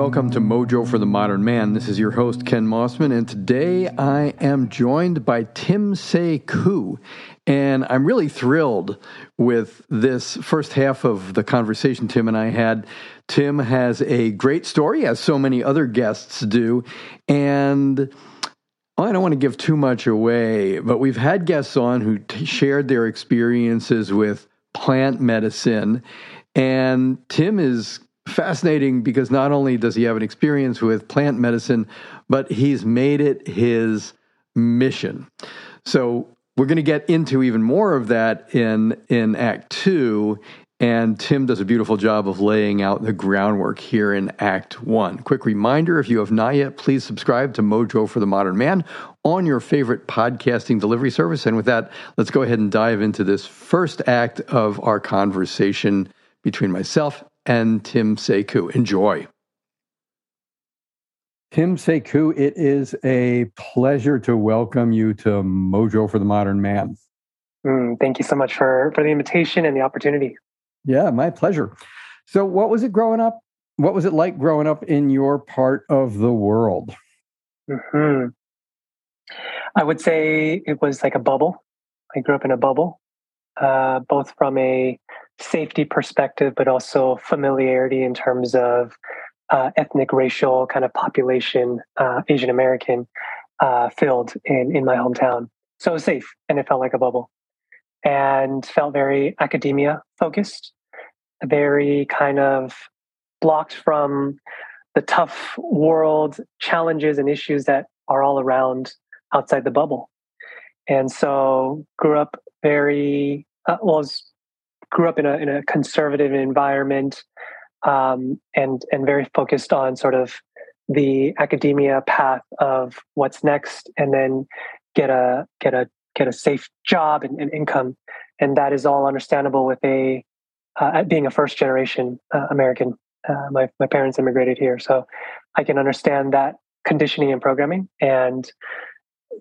welcome to Mojo for the Modern Man. This is your host, Ken Mossman, and today I am joined by Tim Sekou. And I'm really thrilled with this first half of the conversation Tim and I had. Tim has a great story, as so many other guests do. And I don't want to give too much away, but we've had guests on who t- shared their experiences with plant medicine. And Tim is fascinating because not only does he have an experience with plant medicine, but he's made it his mission. So we're going to get into even more of that in in Act Two. And Tim does a beautiful job of laying out the groundwork here in Act One. Quick reminder if you have not yet, please subscribe to Mojo for the Modern Man on your favorite podcasting delivery service. And with that, let's go ahead and dive into this first act of our conversation between myself and Tim Sekou. Enjoy. Tim Sekou, it is a pleasure to welcome you to Mojo for the Modern Man. Mm, thank you so much for, for the invitation and the opportunity. Yeah, my pleasure. So, what was it growing up? What was it like growing up in your part of the world? Mm-hmm. I would say it was like a bubble. I grew up in a bubble, uh, both from a safety perspective, but also familiarity in terms of uh, ethnic, racial kind of population, uh, Asian American uh, filled in, in my hometown. So it was safe and it felt like a bubble and felt very academia focused, very kind of blocked from the tough world challenges and issues that are all around outside the bubble. And so grew up very, uh, was grew up in a, in a conservative environment um, and, and very focused on sort of the academia path of what's next and then get a, get a, get a safe job and, and income. And that is all understandable with a, uh, being a first generation uh, American. Uh, my, my parents immigrated here. So I can understand that conditioning and programming. And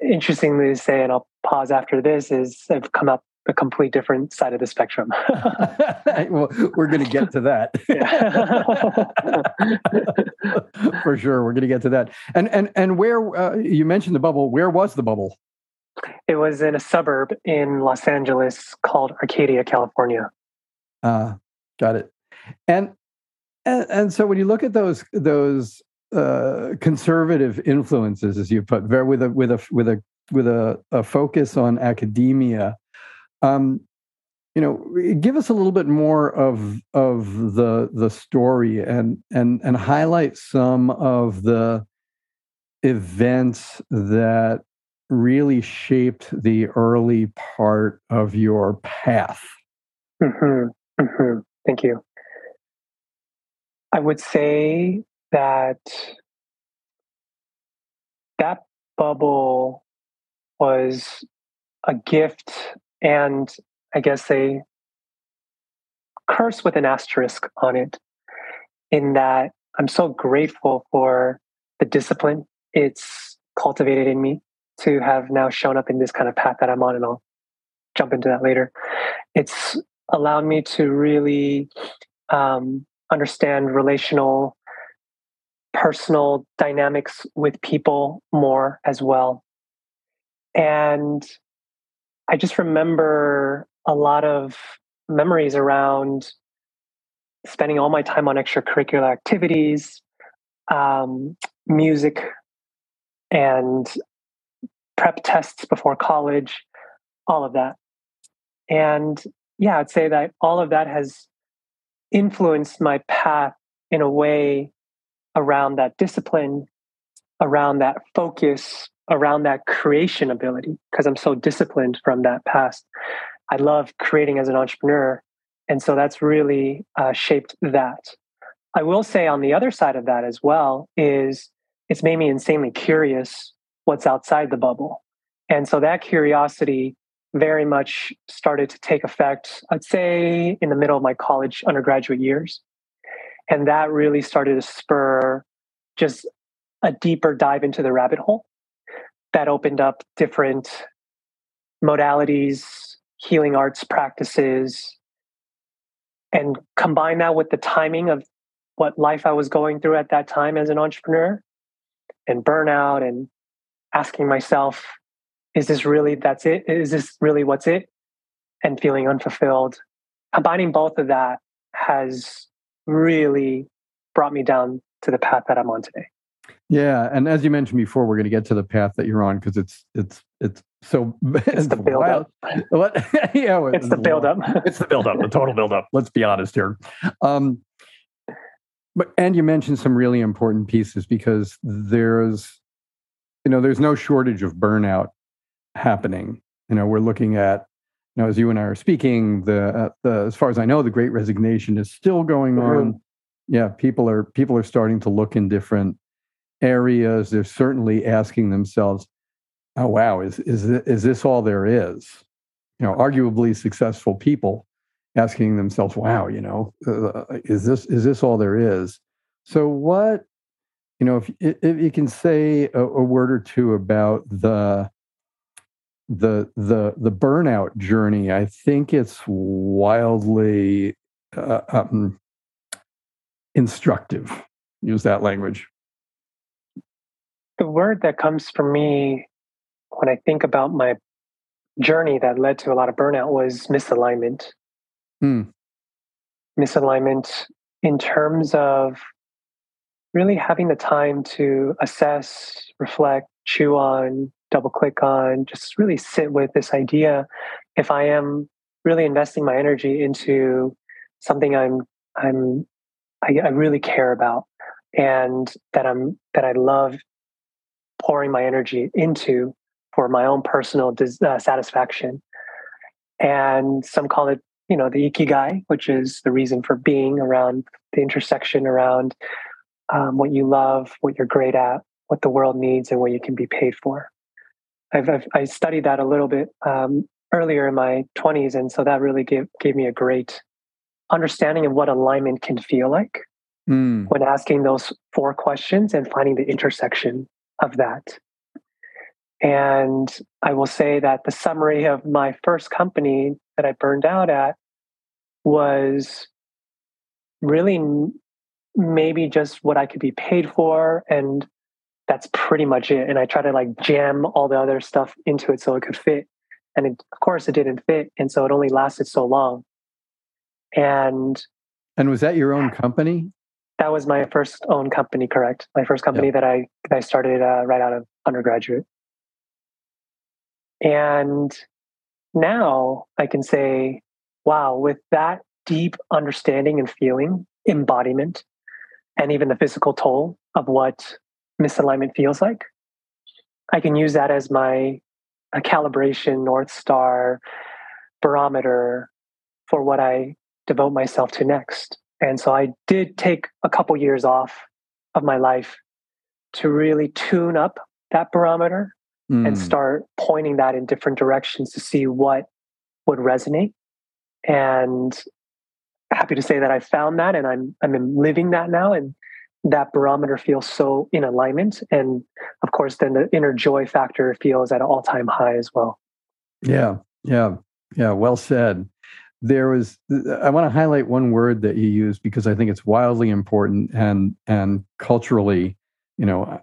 interestingly to say, and I'll pause after this, is I've come up a complete different side of the spectrum. well, we're going to get to that. For sure, we're going to get to that. And and and where uh, you mentioned the bubble, where was the bubble? It was in a suburb in Los Angeles called Arcadia, California. Uh, got it. And and, and so when you look at those those uh, conservative influences, as you put, very with a with a with a with a, a focus on academia. Um, you know, give us a little bit more of of the the story and and and highlight some of the events that really shaped the early part of your path. Mm-hmm. Mm-hmm. Thank you. I would say that that bubble was a gift and I guess a curse with an asterisk on it, in that I'm so grateful for the discipline it's cultivated in me to have now shown up in this kind of path that I'm on, and I'll jump into that later. It's allowed me to really um, understand relational, personal dynamics with people more as well. And I just remember a lot of memories around spending all my time on extracurricular activities, um, music, and prep tests before college, all of that. And yeah, I'd say that all of that has influenced my path in a way around that discipline, around that focus, around that creation ability, because I'm so disciplined from that past. I love creating as an entrepreneur. And so that's really uh, shaped that. I will say on the other side of that as well is it's made me insanely curious what's outside the bubble. And so that curiosity very much started to take effect, I'd say, in the middle of my college undergraduate years. And that really started to spur just a deeper dive into the rabbit hole that opened up different modalities, healing arts practices, and combine that with the timing of what life I was going through at that time as an entrepreneur and burnout and asking myself, is this really that's it? Is this really what's it? And feeling unfulfilled. Combining both of that has really brought me down to the path that I'm on today. Yeah, and as you mentioned before, we're going to get to the path that you're on because it's it's it's so it's the build up. What? yeah, it's the build up. it's the build up, the total build up. Let's be honest here. Um, but and you mentioned some really important pieces because there's, you know, there's no shortage of burnout happening. You know, we're looking at, you know, as you and I are speaking, the uh, the as far as I know, the Great Resignation is still going mm-hmm. on. Yeah, people are people are starting to look in different areas. They're certainly asking themselves, "Oh, wow, is is this, is this all there is?" You know, arguably successful people asking themselves, "Wow, you know, uh, is this is this all there is?" So, what you know, if if you can say a, a word or two about the the the the burnout journey, I think it's wildly uh, um, instructive. Use that language. The word that comes for me when I think about my journey that led to a lot of burnout was misalignment. Hmm. Misalignment in terms of really having the time to assess, reflect, chew on, double click on, just really sit with this idea. If I am really investing my energy into something I'm I'm I, I really care about and that I'm that I love pouring my energy into for my own personal uh, satisfaction. And some call it you know the ikigai which is the reason for being around the intersection around um, what you love what you're great at what the world needs and what you can be paid for i've, I've i studied that a little bit um, earlier in my 20s and so that really gave, gave me a great understanding of what alignment can feel like mm. when asking those four questions and finding the intersection of that and I will say that the summary of my first company that I burned out at was really maybe just what I could be paid for. And that's pretty much it. And I try to like jam all the other stuff into it so it could fit. And it, of course, it didn't fit. And so it only lasted so long. And and was that your own company? That was my first own company, correct? My first company yeah. that I that I started uh, right out of undergraduate. And now I can say, wow, with that deep understanding and feeling, embodiment, and even the physical toll of what misalignment feels like, I can use that as my a calibration, North Star, barometer for what I devote myself to next. And so I did take a couple years off of my life to really tune up that barometer mm. and start pointing that in different directions to see what would resonate. And happy to say that I found that and I'm I'm living that now and that barometer feels so in alignment. And of course, then the inner joy factor feels at an all-time high as well. Yeah, yeah, yeah. Well said. There was I want to highlight one word that you used because I think it's wildly important and and culturally, you know,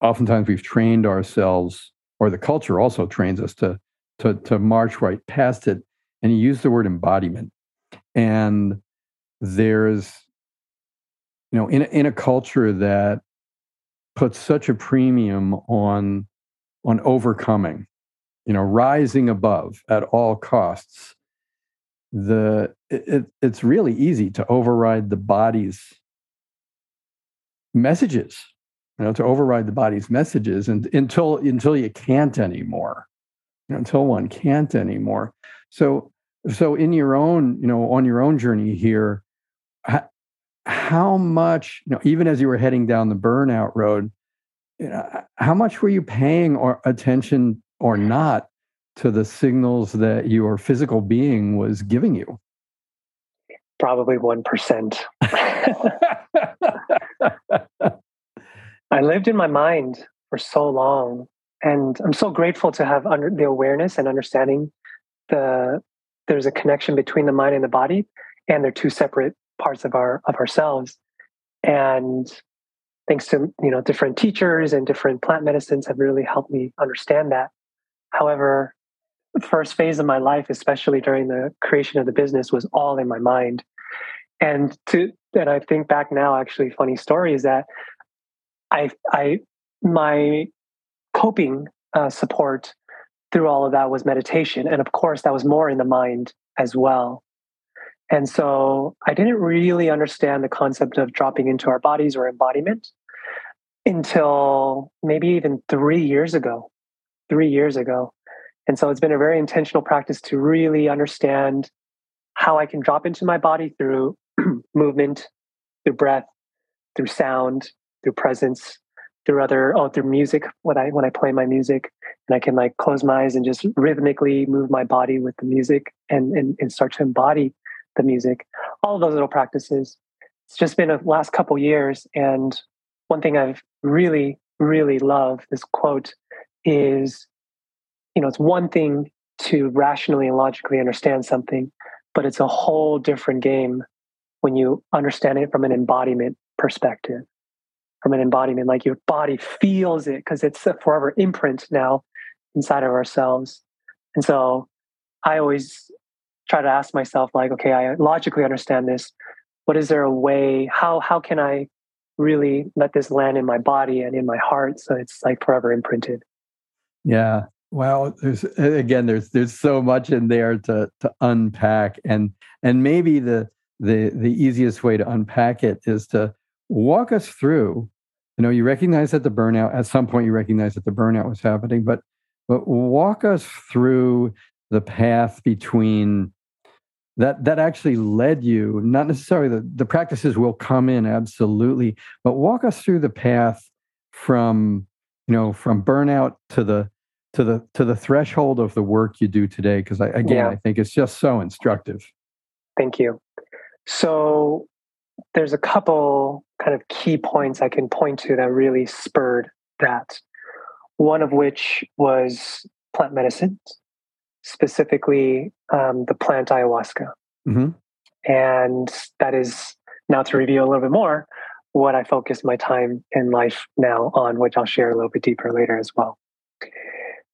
oftentimes we've trained ourselves or the culture also trains us to to to march right past it. And you use the word embodiment, and there's you know in in a culture that puts such a premium on on overcoming, you know, rising above at all costs. The it, it's really easy to override the body's messages you know, to override the body's messages and until until you can't anymore, you know, until one can't anymore. So so in your own, you know, on your own journey here, how, how much, you know, even as you were heading down the burnout road, you know, how much were you paying or attention or not to the signals that your physical being was giving you? Probably 1%. I lived in my mind for so long, and I'm so grateful to have under the awareness and understanding the there's a connection between the mind and the body, and they're two separate parts of our of ourselves. And thanks to you know different teachers and different plant medicines have really helped me understand that. However, first phase of my life, especially during the creation of the business, was all in my mind. And to and I think back now, actually, funny story is that I I my coping uh, support through all of that was meditation, and of course, that was more in the mind as well. And so I didn't really understand the concept of dropping into our bodies or embodiment until maybe even three years ago. Three years ago. And so it's been a very intentional practice to really understand how I can drop into my body through movement, through breath, through sound, through presence, through other oh through music when I when I play my music and I can like close my eyes and just rhythmically move my body with the music and and, and start to embody the music. All those little practices. It's just been a last couple years and one thing I've really really love this quote is you know it's one thing to rationally and logically understand something but it's a whole different game when you understand it from an embodiment perspective. From an embodiment like your body feels it because it's a forever imprint now inside of ourselves. And so i always try to ask myself like okay i logically understand this. But is there a way how how can i really let this land in my body and in my heart so it's like forever imprinted? Yeah well there's again there's there's so much in there to to unpack and and maybe the the the easiest way to unpack it is to walk us through you know you recognize that the burnout at some point you recognize that the burnout was happening but but walk us through the path between that that actually led you not necessarily the, the practices will come in absolutely but walk us through the path from you know from burnout to the to the to the threshold of the work you do today because I, again yeah. i think it's just so instructive. Thank you. So there's a couple kind of key points i can point to that really spurred that. One of which was plant medicine specifically um, the plant ayahuasca. Mm-hmm. and that is now to reveal a little bit more what i focus my time in life now on which i'll share a little bit deeper later as well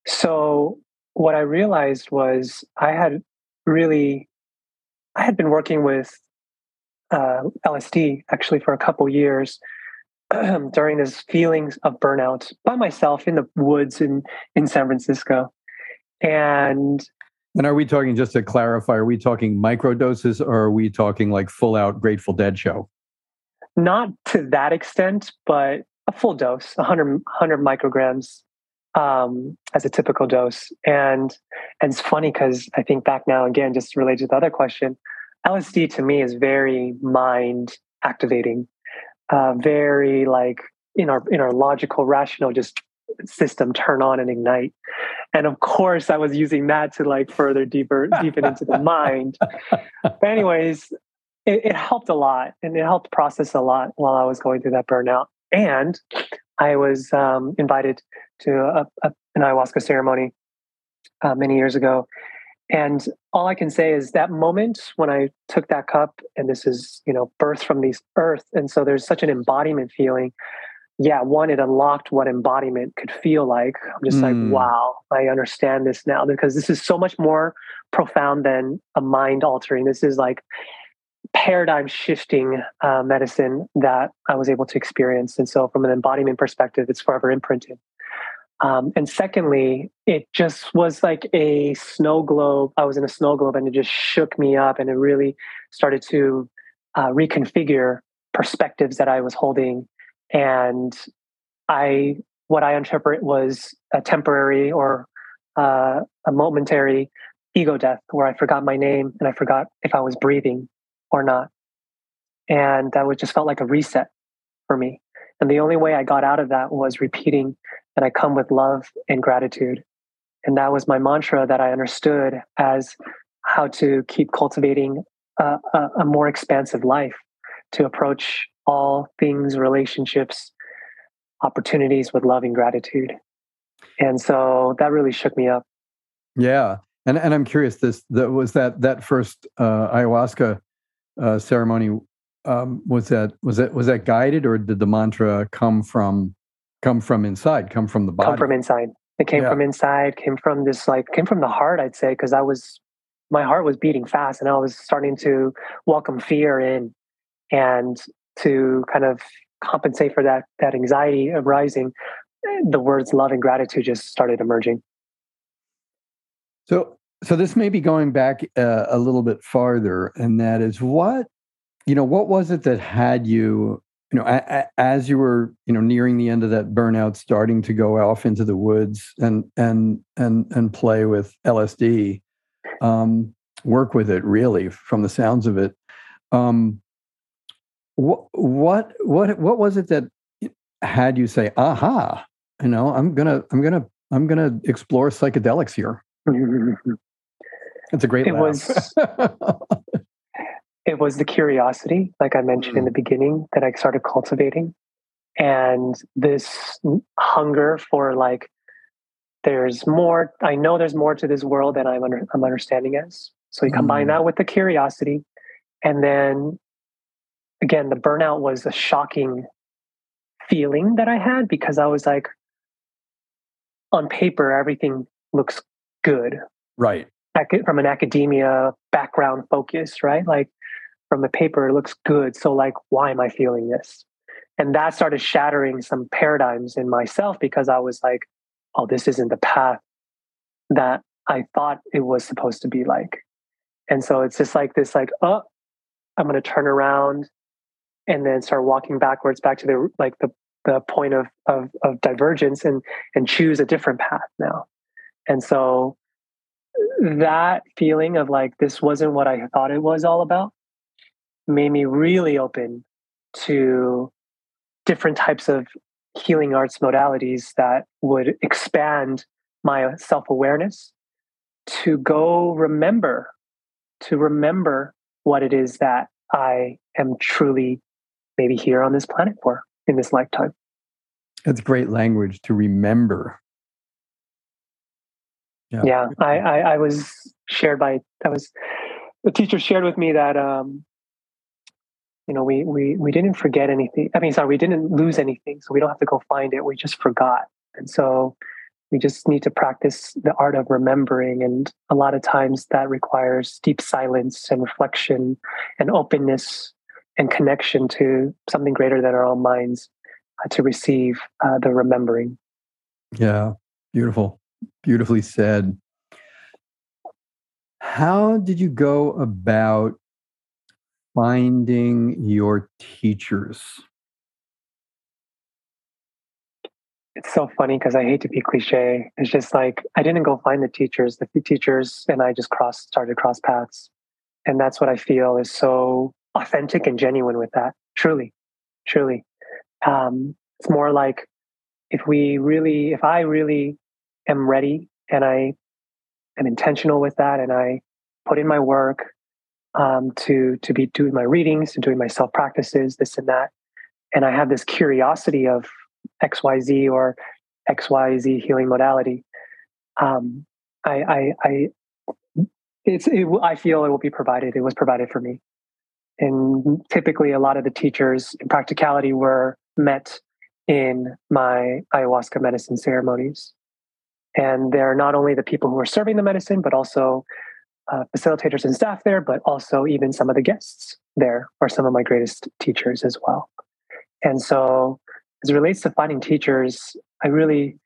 so what I realized was I had really, I had been working with uh, LSD actually for a couple years during this feelings of burnout by myself in the woods in in San Francisco, and and are we talking just to clarify? Are we talking micro doses, or are we talking like full out Grateful Dead show? Not to that extent, but a full dose, 100, 100 micrograms um, as a typical dose. And and it's funny because I think back now again, just related to the other question, LSD to me is very mind activating, uh, very like in our in our logical, rational, just system turn on and ignite. And of course, I was using that to like further deeper deepen into the mind. But anyways, it, it helped a lot, and it helped process a lot while I was going through that burnout. And I was um, invited to a, a, an ayahuasca ceremony uh, many years ago. And all I can say is that moment when I took that cup, and this is, you know, birth from the earth. And so there's such an embodiment feeling. Yeah, one, it unlocked what embodiment could feel like. I'm just mm. like, hmm. wow, I understand this now because this is so much more profound than a mind altering. This is like paradigm shifting uh, medicine that I was able to experience. And so, from an embodiment perspective, it's forever imprinted. Um, and secondly, it just was like a snow globe. I was in a snow globe and it just shook me up and it really started to uh, reconfigure perspectives that I was holding. And I, what I interpret was a temporary or uh, a momentary ego death where I forgot my name and I forgot if I was breathing or not. And that was just felt like a reset for me. And the only way I got out of that was repeating that I come with love and gratitude. And that was my mantra that I understood as how to keep cultivating a, a, a more expansive life, to approach all things, relationships, opportunities with love and gratitude. And so that really shook me up. Yeah. And, and I'm curious, this that was that that first uh, ayahuasca uh, ceremony um, was that was that was that guided or did the mantra come from come from inside, come from the body? Come from inside. It came yeah. from inside, came from this like came from the heart, I'd say, because I was my heart was beating fast and I was starting to welcome fear in and to kind of compensate for that that anxiety arising, the words love and gratitude just started emerging. So so this may be going back uh, a little bit farther, and that is what you know. What was it that had you you know, a, a, as you were, you know, nearing the end of that burnout, starting to go off into the woods and and and and play with LSD, um, work with it really, from the sounds of it. Um, what what what what was it that had you say, "Aha"? You know, I'm gonna I'm gonna I'm gonna explore psychedelics here. it's a great. It laugh. was. it was the curiosity, like I mentioned mm. in the beginning, that I started cultivating. And this hunger for like, there's more, I know there's more to this world than I'm, under, I'm understanding as. So you combine mm. that with the curiosity. And then again, the burnout was a shocking feeling that I had because I was like, on paper, everything looks good. Right. From an academia background focus, right? Like from the paper, it looks good. So, like, why am I feeling this? And that started shattering some paradigms in myself because I was like, oh, this isn't the path that I thought it was supposed to be like. And so it's just like this, like, oh, I'm going to turn around and then start walking backwards back to the like the the point of of, of divergence and and choose a different path now. And so that feeling of like this wasn't what I thought it was all about made me really open to different types of healing arts modalities that would expand my self-awareness to go remember to remember what it is that i am truly maybe here on this planet for in this lifetime. That's great language to remember. Yeah, yeah I, I, I was shared by i was the teacher shared with me that um, you know, we we we didn't forget anything. I mean, sorry, we didn't lose anything, so we don't have to go find it. We just forgot, and so we just need to practice the art of remembering. And a lot of times that requires deep silence and reflection and openness and connection to something greater than our own minds uh, to receive uh, the remembering. Yeah, beautiful, beautifully said. How did you go about finding your teachers? It's so funny because I hate to be cliche. It's just like I didn't go find the teachers. The teachers and I just cross started cross paths. And that's what I feel is so authentic and genuine with that. Truly, truly. Um, it's more like if we really, if I really am ready and I am intentional with that and I put in my work um, to to be doing my readings, to doing my self practices, this and that. And I have this curiosity of X Y Z or X Y Z healing modality. Um, I, I, I it's it, I feel it will be provided. It was provided for me, and typically a lot of the teachers in practicality were met in my ayahuasca medicine ceremonies. And they're not only the people who are serving the medicine, but also uh, facilitators and staff there, but also even some of the guests there are some of my greatest teachers as well. And so, as it relates to finding teachers, I really,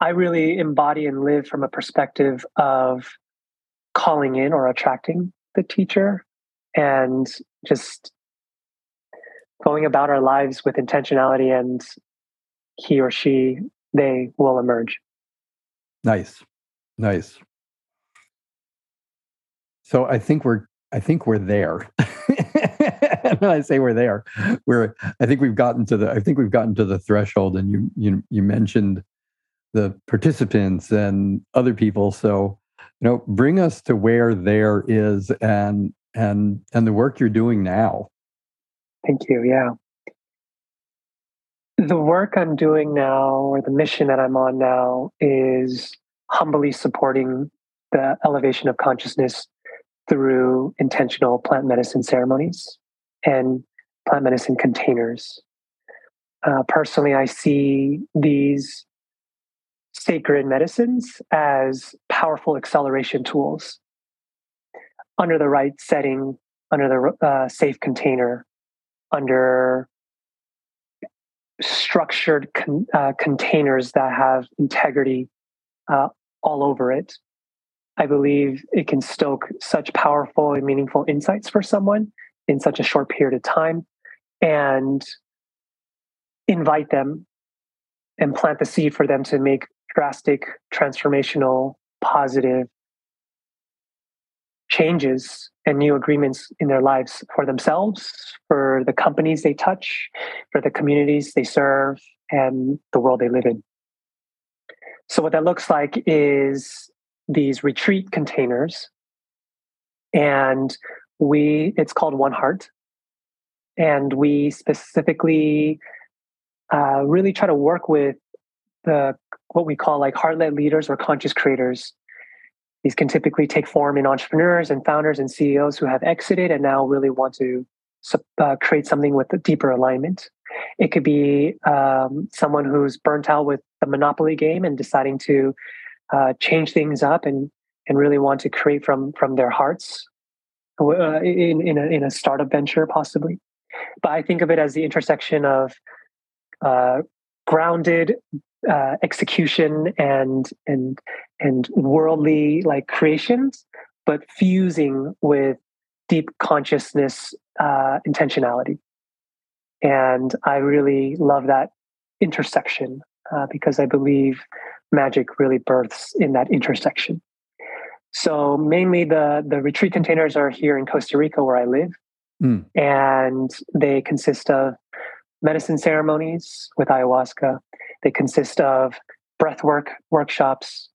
I really embody and live from a perspective of calling in or attracting the teacher, and just going about our lives with intentionality, and he or she, they will emerge. Nice, nice. So I think we're I think we're there. when I say we're there, we're I think we've gotten to the I think we've gotten to the threshold and you you you mentioned the participants and other people. So, you know, bring us to where there is and and and the work you're doing now. Thank you. Yeah. The work I'm doing now or the mission that I'm on now is humbly supporting the elevation of consciousness through intentional plant medicine ceremonies. and plant medicine containers. Uh, personally, I see these sacred medicines as powerful acceleration tools under the right setting, under the uh, safe container, under structured con- uh, containers that have integrity uh, all over it. I believe it can stoke such powerful and meaningful insights for someone in such a short period of time and invite them and plant the seed for them to make drastic, transformational, positive changes and new agreements in their lives for themselves, for the companies they touch, for the communities they serve, and the world they live in. So, what that looks like is these retreat containers, and we it's called One Heart, and we specifically uh, really try to work with the what we call like heart-led leaders or conscious creators these can typically take form in entrepreneurs and founders and CEOs who have exited and now really want to uh, create something with a deeper alignment. It could be um, someone who's burnt out with the monopoly game and deciding to uh, change things up and and really want to create from from their hearts uh, in in a, in a startup venture possibly. But I think of it as the intersection of uh, grounded uh, execution and and and worldly like creations, but fusing with deep consciousness uh, intentionality. And I really love that intersection uh, because I believe magic really births in that intersection. So mainly the the retreat containers are here in Costa Rica where I live, mm. and they consist of medicine ceremonies with ayahuasca, they consist of breathwork workshops,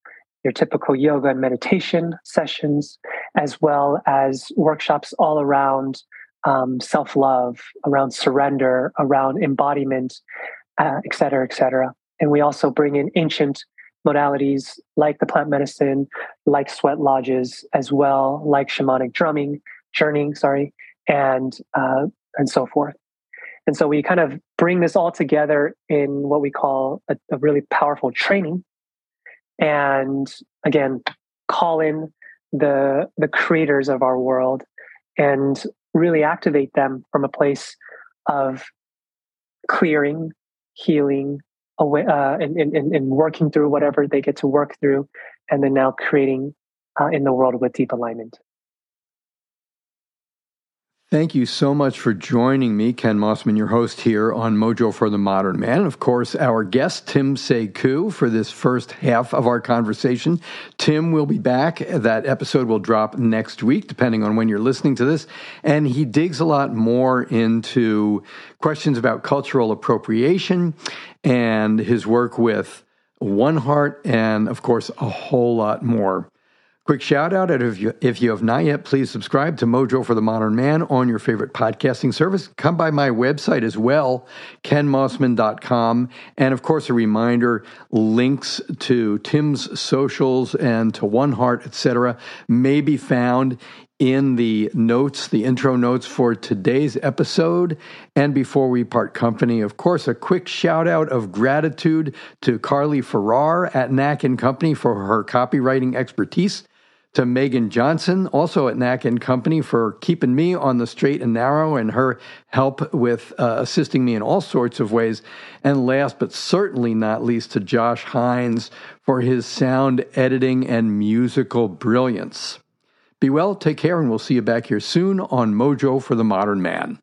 your typical yoga and meditation sessions, as well as workshops all around um, self love, around surrender, around embodiment, uh, et cetera, et cetera. And we also bring in ancient modalities like the plant medicine, like sweat lodges, as well, like shamanic drumming, journeying, sorry, and uh, and so forth. And so we kind of bring this all together in what we call a, a really powerful training. And again, call in the the creators of our world and really activate them from a place of clearing, healing, away, uh, and, and, and working through whatever they get to work through, and then now creating uh, in the world with deep alignment. Thank you so much for joining me, Ken Mossman, your host here on Mojo for the Modern Man. And of course, our guest, Tim Sekou, for this first half of our conversation. Tim will be back. That episode will drop next week, depending on when you're listening to this. And he digs a lot more into questions about cultural appropriation and his work with One Heart, and of course, a whole lot more. Quick shout out if you, if you have not yet, please subscribe to Mojo for the Modern Man on your favorite podcasting service. Come by my website as well, kenmossman.com. And of course, a reminder links to Tim's socials and to One Heart, etc., may be found in the notes, the intro notes for today's episode. And before we part company, of course, a quick shout out of gratitude to Carly Farrar at Knack and Company for her copywriting expertise to Megan Johnson, also at Knack and Company, for keeping me on the straight and narrow and her help with uh, assisting me in all sorts of ways. And last but certainly not least, to Josh Hines for his sound editing and musical brilliance. Be well, take care, and we'll see you back here soon on Mojo for the Modern Man.